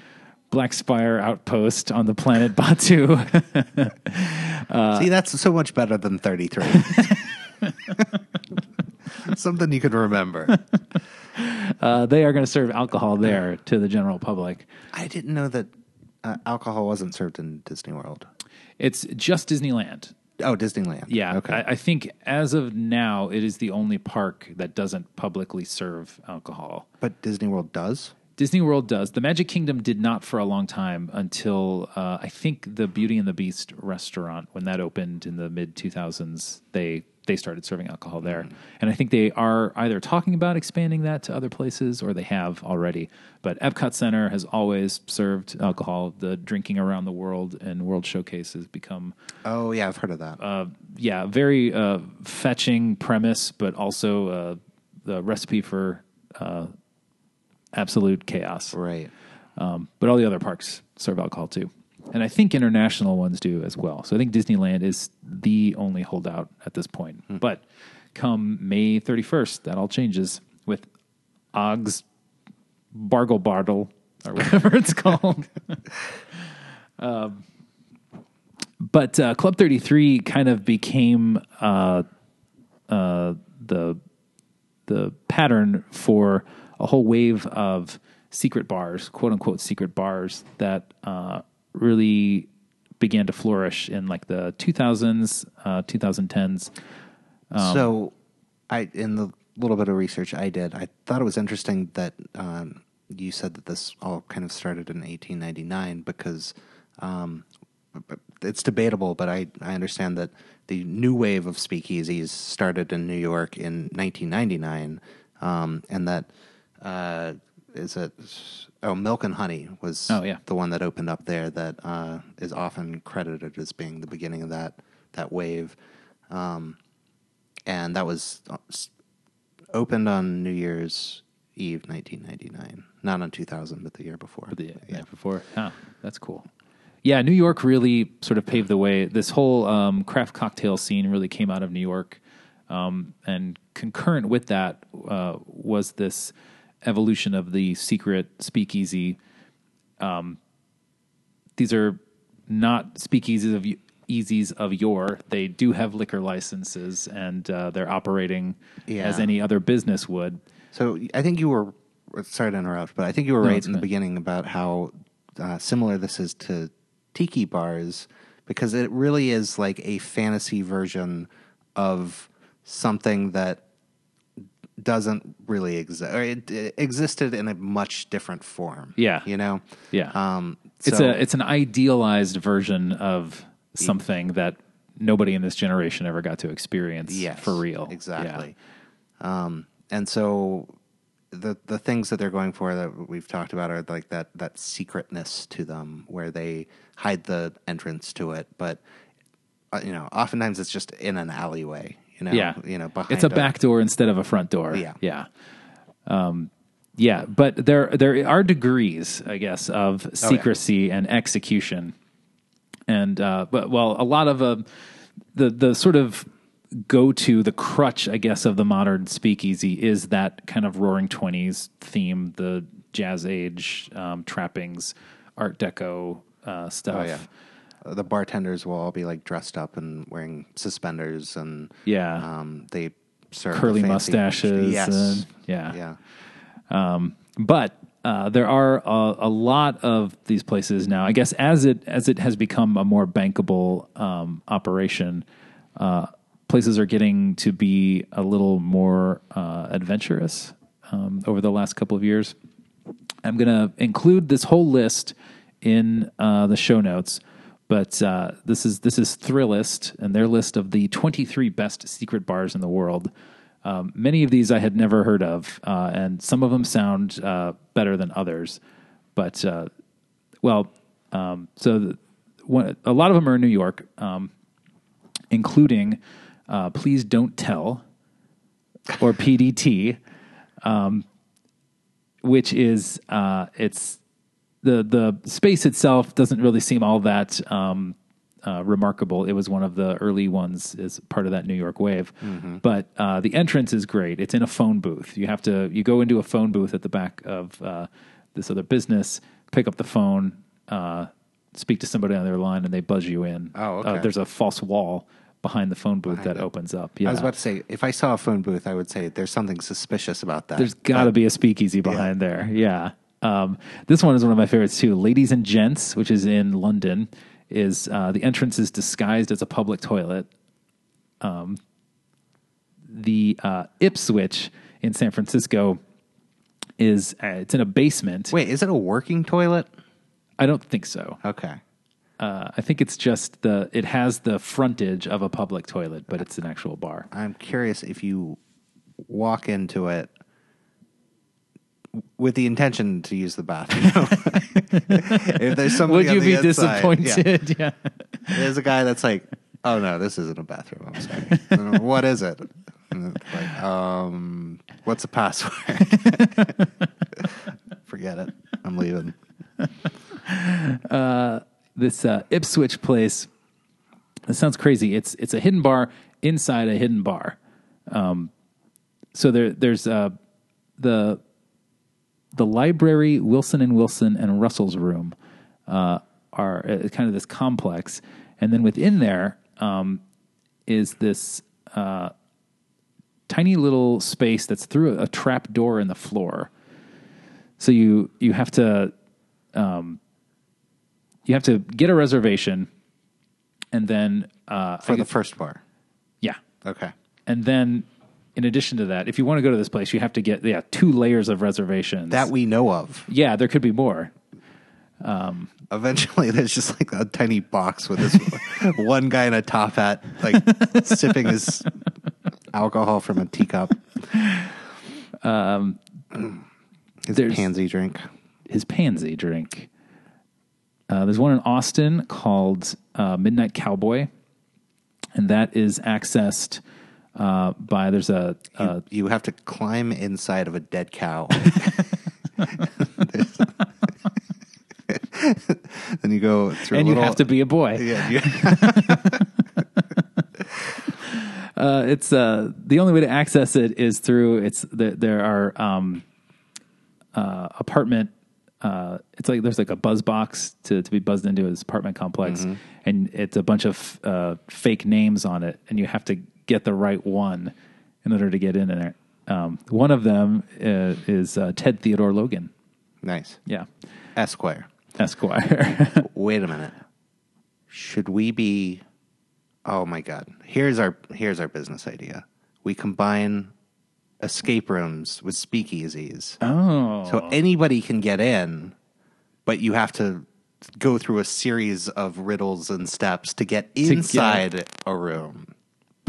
Black Spire Outpost on the planet Batuu, See, that's so much better than 33. Something you could remember. uh, they are going to serve alcohol there to the general public. I didn't know that uh, alcohol wasn't served in Disney World. It's just Disneyland. Oh, Disneyland. Yeah. Okay. I, I think as of now, it is the only park that doesn't publicly serve alcohol. but Disney World does? Disney World does. The Magic Kingdom did not for a long time until uh, I think the Beauty and the Beast restaurant, when that opened in the mid 2000s, they they started serving alcohol there. And I think they are either talking about expanding that to other places or they have already. But Epcot Center has always served alcohol. The drinking around the world and World Showcase has become Oh, yeah, I've heard of that. uh, yeah, very uh, fetching premise, but also uh, the recipe for uh, absolute chaos. right. Um, but all the other parks serve alcohol too. And I think international ones do as well. So I think Disneyland is the only holdout at this point. But come May 31st, that all changes with Oga's Bargle Bartle or whatever it's called. um, but uh, Club 33 kind of became uh, uh, the the pattern for a whole wave of secret bars, quote unquote secret bars that uh, really began to flourish in like the 2000s, uh, 2010s. Um, so, I in the little bit of research I did, I thought it was interesting that um, you said that this all kind of started in 1899 because um, it's debatable, but I, I understand that the new wave of speakeasies started in New York in 1999, um, and that uh, is it. Oh, Milk and Honey was Oh, yeah. the one that opened up there. That uh, is often credited as being the beginning of that that wave, um, and that was uh, opened on New Year's Eve, 1999. Not on 2000, but the year before. the night before. Huh, that's cool. Yeah, New York really sort of paved the way. This whole um, craft cocktail scene really came out of New York, um, and concurrent with that uh, was this evolution of the secret speakeasy. Um, these are not speakeasies of easies of yore. They do have liquor licenses, and uh, they're operating Yeah. as any other business would. So I think you were sorry to interrupt, but I think you were No, right in the good. beginning about how uh, similar this is to tiki bars because it really is like a fantasy version of something that doesn't really exist or it, it existed in a much different form. Yeah. you know. Yeah. Um, It's a it's an idealized version of something that nobody in this generation ever got to experience Yes, for real. Exactly. Um, and so the the things that they're going for that we've talked about are like that that secretness to them, where they hide the entrance to it, but uh, you know, oftentimes it's just in an alleyway. You know, Yeah. you know, behind It's a back door instead of a front door. Yeah. Yeah. Um, yeah, but there there are degrees, I guess, of secrecy and execution, and uh, but well, a lot of uh, the the sort of go to the crutch, I guess, of the modern speakeasy is that kind of Roaring Twenties theme, the Jazz Age um, trappings, Art Deco uh, stuff. Oh yeah. The bartenders will all be like dressed up and wearing suspenders and Yeah. um, they serve Curly mustaches Yes, and- yeah. yeah. but uh, there are a, a lot of these places now. I guess as it as it has become a more bankable um, operation, uh, places are getting to be a little more uh, adventurous um, over the last couple of years. I'm going to include this whole list in uh, the show notes, but uh, this is this is Thrillist and their list of the 23 best secret bars in the world. Um, many of these I had never heard of, uh, and some of them sound uh, better than others. But uh, well, Um, so the, one, a lot of them are in New York, um, including uh, Please Don't Tell or PDT, um, which is uh, it's the the space itself doesn't really seem all that um, uh, remarkable. It was one of the early ones as part of that New York wave, but uh, the entrance is great. It's in a phone booth. You have to you go into a phone booth at the back of uh, this other business, pick up the phone, uh, speak to somebody on their line, and they buzz you in. Oh, Uh, okay. there's a false wall behind the phone booth that it. opens up. Yeah, I was about to say, if I saw a phone booth, I would say there's something suspicious about that. There's got to be a speakeasy behind there. Yeah. Um, this one is one of my favorites too. Ladies and Gents, which is in London, is uh, the entrance is disguised as a public toilet. Um, the uh, Ipswich in San Francisco is uh, it's in a basement. Wait, is it a working toilet? I don't think so. Okay. Uh, I think it's just the it has the frontage of a public toilet, but it's an actual bar. I'm curious if you walk into it with the intention to use the bathroom. if there's somebody Would you be inside- disappointed? Yeah. There's a guy that's like, "Oh no, this isn't a bathroom." I'm sorry. What is it? Like, um, what's the password? Forget it. I'm leaving. this uh, Ipswich place. It sounds crazy. It's it's a hidden bar inside a hidden bar. Um, so there there's uh, the the library, Wilson and Wilson and Russell's room uh, are uh, kind of this complex, and then within there um, is this uh, tiny little space that's through a, a trap door in the floor. So you you have to you have to get a reservation and then uh For the first bar. yeah Okay. and then in addition to that if you want to go to this place you have to get yeah two layers of reservations That we know of. yeah there could be more Eventually, there's just like a tiny box with this one guy in a top hat, like sipping his alcohol from a teacup. Um, his pansy drink. his pansy drink uh, there's one in austin called uh, midnight cowboy and that is accessed uh, by there's a, a you have to climb inside of a dead cow. then you go through. and a you little, have to be a boy Yeah, you, Uh, it's uh, the only way to access it is through it's there, there are um, uh, apartment. Uh, it's like there's like a buzz box to to be buzzed into this apartment complex, and it's a bunch of uh, fake names on it, and you have to get the right one in order to get in there. Um, one of them uh, is uh, Ted Theodore Logan. nice. Yeah, Esquire. Esquire. Wait a minute. Should we be? Oh my god! Here's our here's our business idea. We combine escape rooms with speakeasies, oh, so anybody can get in, but you have to go through a series of riddles and steps to get get- inside a room.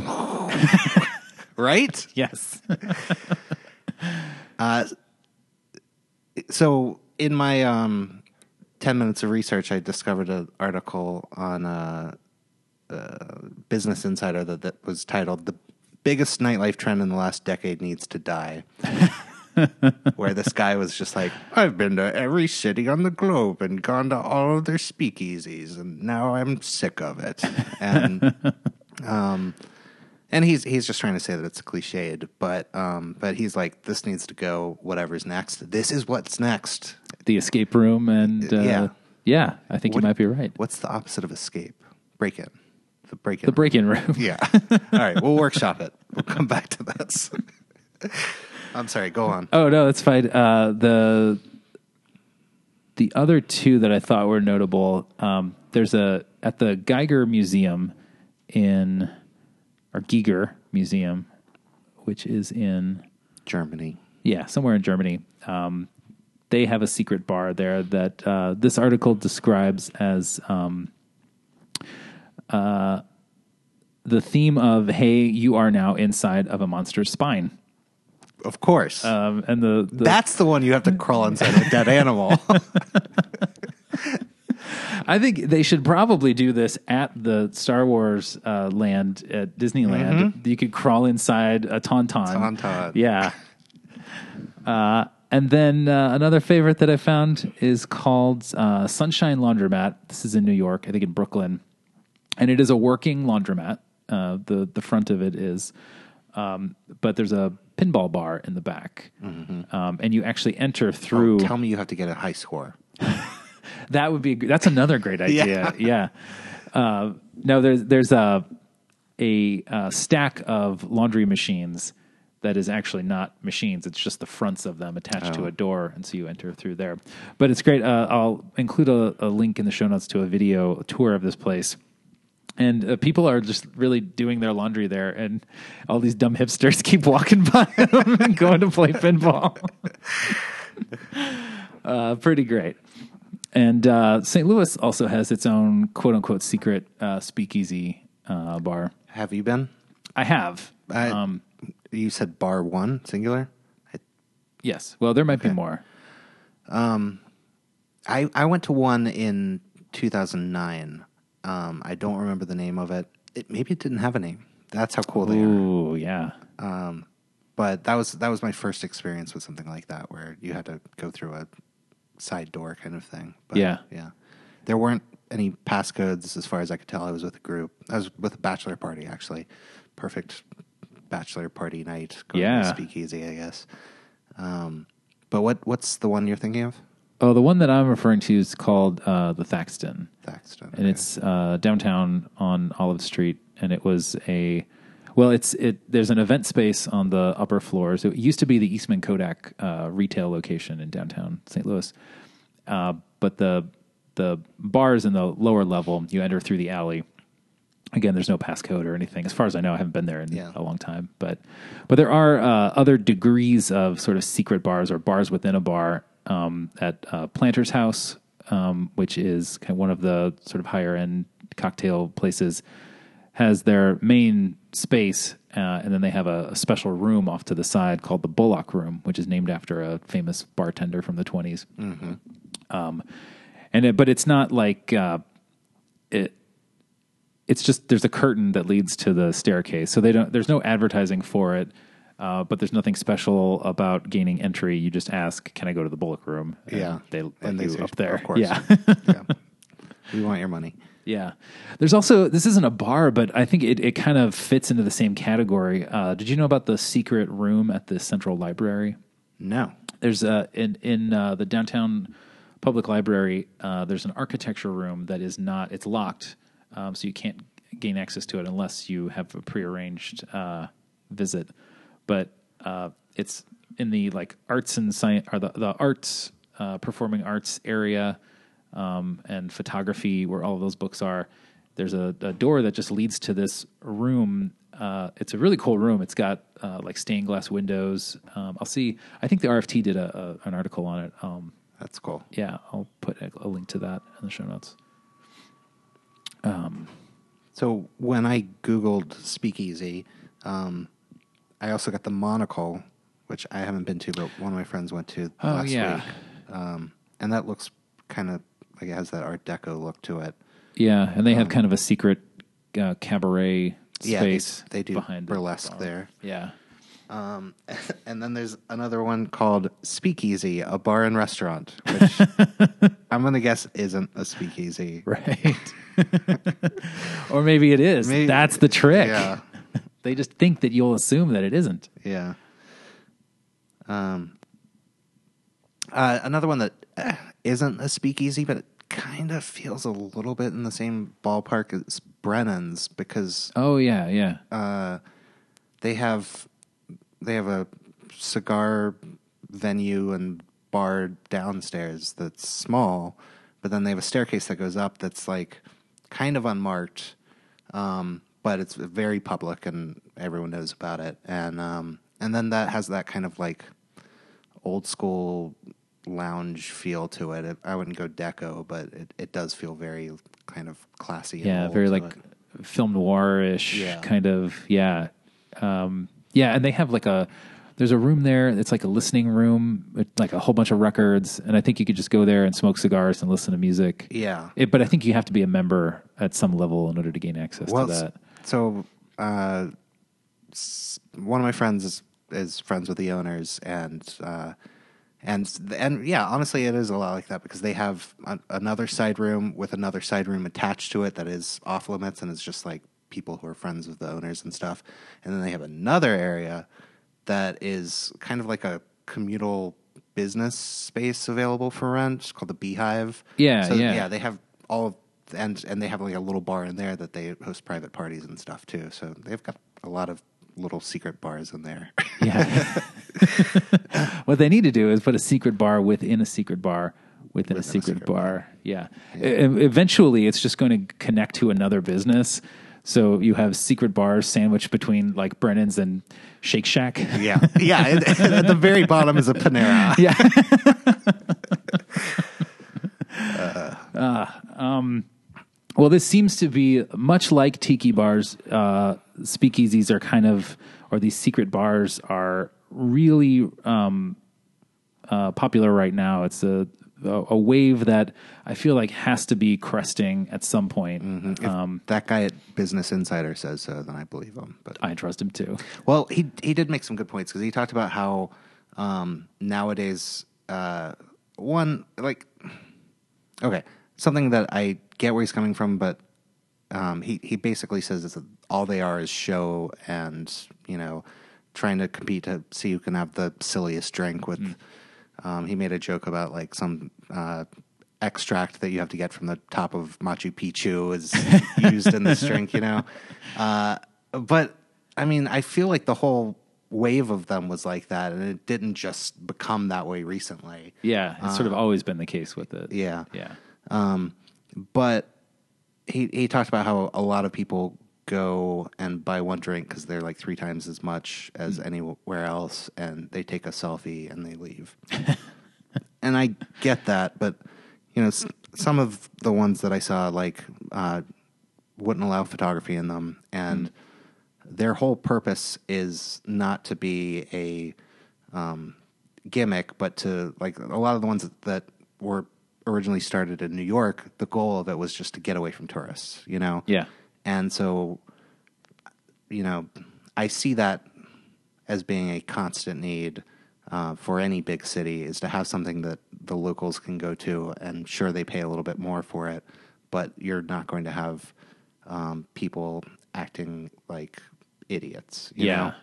right? yes. so in my um, 10 minutes of research i discovered an article on uh, uh, business insider that, that was titled the biggest nightlife trend in the last decade needs to die where this guy was just like i've been to every city on the globe and gone to all of their speakeasies and now i'm sick of it and um, and he's he's just trying to say that it's cliched, but um, but he's like, this needs to go. Whatever's next, this is what's next. the escape room, and uh, Yeah. yeah, I think What- you might be right. What's the opposite of escape? Break in. The break in. The break-in room. Yeah. All right, we'll workshop it. We'll come back to this. I'm sorry. Go on. Oh no, that's fine. Uh, the the other two that I thought were notable. Um, there's a at the Geiger Museum in Giger Museum, which is in Germany. yeah somewhere in Germany. Um, they have a secret bar there that uh, this article describes as um, uh, the theme of "Hey, you are now inside of a monster's spine." Of course. Um, and the, the That's the one you have to crawl inside of a dead animal. I think they should probably do this at the Star Wars uh, land at Disneyland. You could crawl inside a tauntaun. Tauntaun. Yeah. Uh, and then uh, another favorite that I found is called uh, Sunshine Laundromat. This is in New York, I think in Brooklyn, and it is a working laundromat. Uh, the the front of it is, um, but there's a pinball bar in the back, um, and you actually enter through. Tell me you have to get a high score. That would be that's another great idea. yeah. Uh, no, there's there's a a uh, stack of laundry machines that is actually not machines. It's just the fronts of them attached to a door, and so you enter through there. But it's great. Uh, I'll include a, a link in the show notes to a video tour of this place. And uh, people are just really doing their laundry there, and all these dumb hipsters keep walking by them and going to play pinball. uh, pretty great. And uh, St. Louis also has its own quote unquote secret uh, speakeasy uh, bar. Have you been? I have. I, um, you said bar one singular. I, yes. Well, there might be more. I I went to one in 2009. Um, I don't remember the name of it. It maybe it didn't have a name. That's how cool they are. Ooh, yeah. But that was that was my first experience with something like that, where you had to go through a side door kind of thing. But, Yeah. yeah. There weren't any passcodes as far as I could tell. I was with a group. I was with a bachelor party actually. Perfect bachelor party night. Going Yeah. to speakeasy, I guess. Um, but what what's the one you're thinking of? Oh, the one that I'm referring to is called uh, the Thaxton. Thaxton. and it's uh, downtown on Olive Street, and it was a well, it's it. There's an event space on the upper floors. It used to be the Eastman Kodak uh, retail location in downtown St. Louis, uh, but the the bars in the lower level, you enter through the alley. Again, there's no passcode or anything, as far as I know. I haven't been there in Yeah. a long time, but but there are uh, other degrees of sort of secret bars or bars within a bar um, at uh, Planter's House, um, which is kind of one of the sort of higher end cocktail places, has their main space, uh, and then they have a, a special room off to the side called the Bullock Room, which is named after a famous bartender from the 20s. Um, and it, but it's not like uh, it. It's just there's a curtain that leads to the staircase, so they don't. There's no advertising for it, uh, but there's nothing special about gaining entry. You just ask, "Can I go to the Bullock Room?" And Yeah. they let And they you say, up there. "Of course." Yeah, yeah. We want your money. Yeah. There's also this isn't a bar, but I think it, it kind of fits into the same category. Uh, did you know about the secret room at the Central Library? No. there's a in in uh, the downtown public library. Uh, there's an architecture room that is not. It's locked, um, so you can't gain access to it unless you have a prearranged uh, visit. But uh, it's in the like arts and science or the the arts uh, performing arts area um, and photography where all of those books are. There's a, a door that just leads to this room. Uh, it's a really cool room. It's got uh, like stained glass windows. Um, I'll see. I think the RFT did a, a, an article on it. Um, That's cool. yeah, I'll put a, a link to that in the show notes. So when I Googled speakeasy, um, I also got the monocle, which I haven't been to, but one of my friends went to Oh, last yeah. week. Um, and that looks kind of like it has that Art Deco look to it. Yeah, and they have kind of a secret uh, cabaret Yeah, they- space. they do behind burlesque bar. there. Yeah. Um, and then there's another one called Speakeasy, a bar and restaurant, which I'm going to guess isn't a speakeasy. Right. or maybe it is. Maybe- That's the trick. Yeah. They just think that you'll assume that it isn't. Yeah. Um. Uh, another one that eh, isn't a speakeasy, but it kind of feels a little bit in the same ballpark as Brennan's because Oh yeah, yeah. uh, they have they have a cigar venue and bar downstairs that's small, but then they have a staircase that goes up that's like kind of unmarked, um, but it's very public and everyone knows about it. And um, and then that has that kind of like old school lounge feel to it. it I wouldn't go deco, but it, it does feel very kind of classy. yeah, very like it. film noir-ish Yeah. kind of. Yeah, um, yeah, and they have like a there's a room there. It's like a listening room, with like a whole bunch of records, and I think you could just go there and smoke cigars and listen to music. Yeah. It, but I think you have to be a member at some level in order to gain access well, to that. so uh, one of my friends is, is friends with the owners, and uh, and and yeah, honestly, it is a lot like that because they have an, another side room with another side room attached to it that is off limits, and it's just like people who are friends with the owners and stuff, and then they have another area that is kind of like a communal business space available for rent called the Beehive. Yeah, so, yeah. yeah. They have all of and and they have like a little bar in there that they host private parties and stuff too. So they've got a lot of little secret bars in there. Yeah. what they need to do is put a secret bar within a secret bar within, a, secret secret bar. Yeah. E- eventually, it's just going to connect to another business. So you have secret bars sandwiched between like Brennan's and Shake Shack. yeah, yeah. and- and at the very bottom is a Panera. yeah. Uh. Uh, um, Well, this seems to be much like tiki bars. Uh, speakeasies are kind of, or these secret bars are really um, uh, popular right now. It's a, a wave that I feel like has to be cresting at some point. If Um, that guy at Business Insider says so, then I believe him. But I trust him too. Well, he he did make some good points because he talked about how um, nowadays uh, one like okay something that I get where he's coming from, but um, he he basically says that all they are is show and you know trying to compete to see who can have the silliest drink with. Um, he made a joke about like some. Uh, extract that you have to get from the top of Machu Picchu is used in this drink, you know. Uh, but I mean, I feel like the whole wave of them was like that, and it didn't just become that way recently. Yeah, it's sort of always been the case with it. Yeah. Yeah. Um, but he he talked about how a lot of people go and buy one drink because they're like three times as much as anywhere else, and they take a selfie and they leave. and I get that, but you know, s- some of the ones that I saw like uh, wouldn't allow photography in them, and their whole purpose is not to be a um, gimmick, but to like a lot of the ones that were originally started in New York. The goal of it was just to get away from tourists, you know. Yeah. And so, you know, I see that as being a constant need uh, for any big city is to have something that the locals can go to, and sure they pay a little bit more for it, but you're not going to have um, people acting like idiots. You Yeah.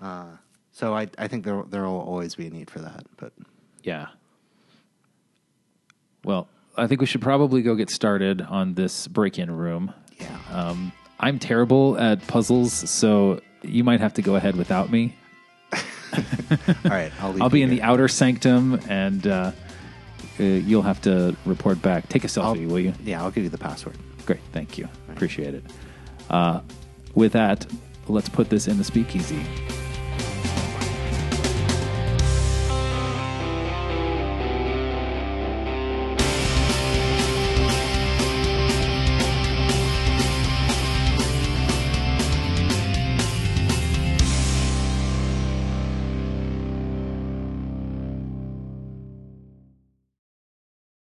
Know? Uh, so I I think there there will always be a need for that, but Yeah. Well, I think we should probably go get started on this break-in room. yeah. Um, I'm terrible at puzzles, so you might have to go ahead without me. All right, I'll leave. I'll be in the outer sanctum, and uh, uh, you'll have to report back. Take a selfie, will you? Yeah, I'll give you the password. Great, thank you. Appreciate it. Uh, with that, let's put this in the speakeasy.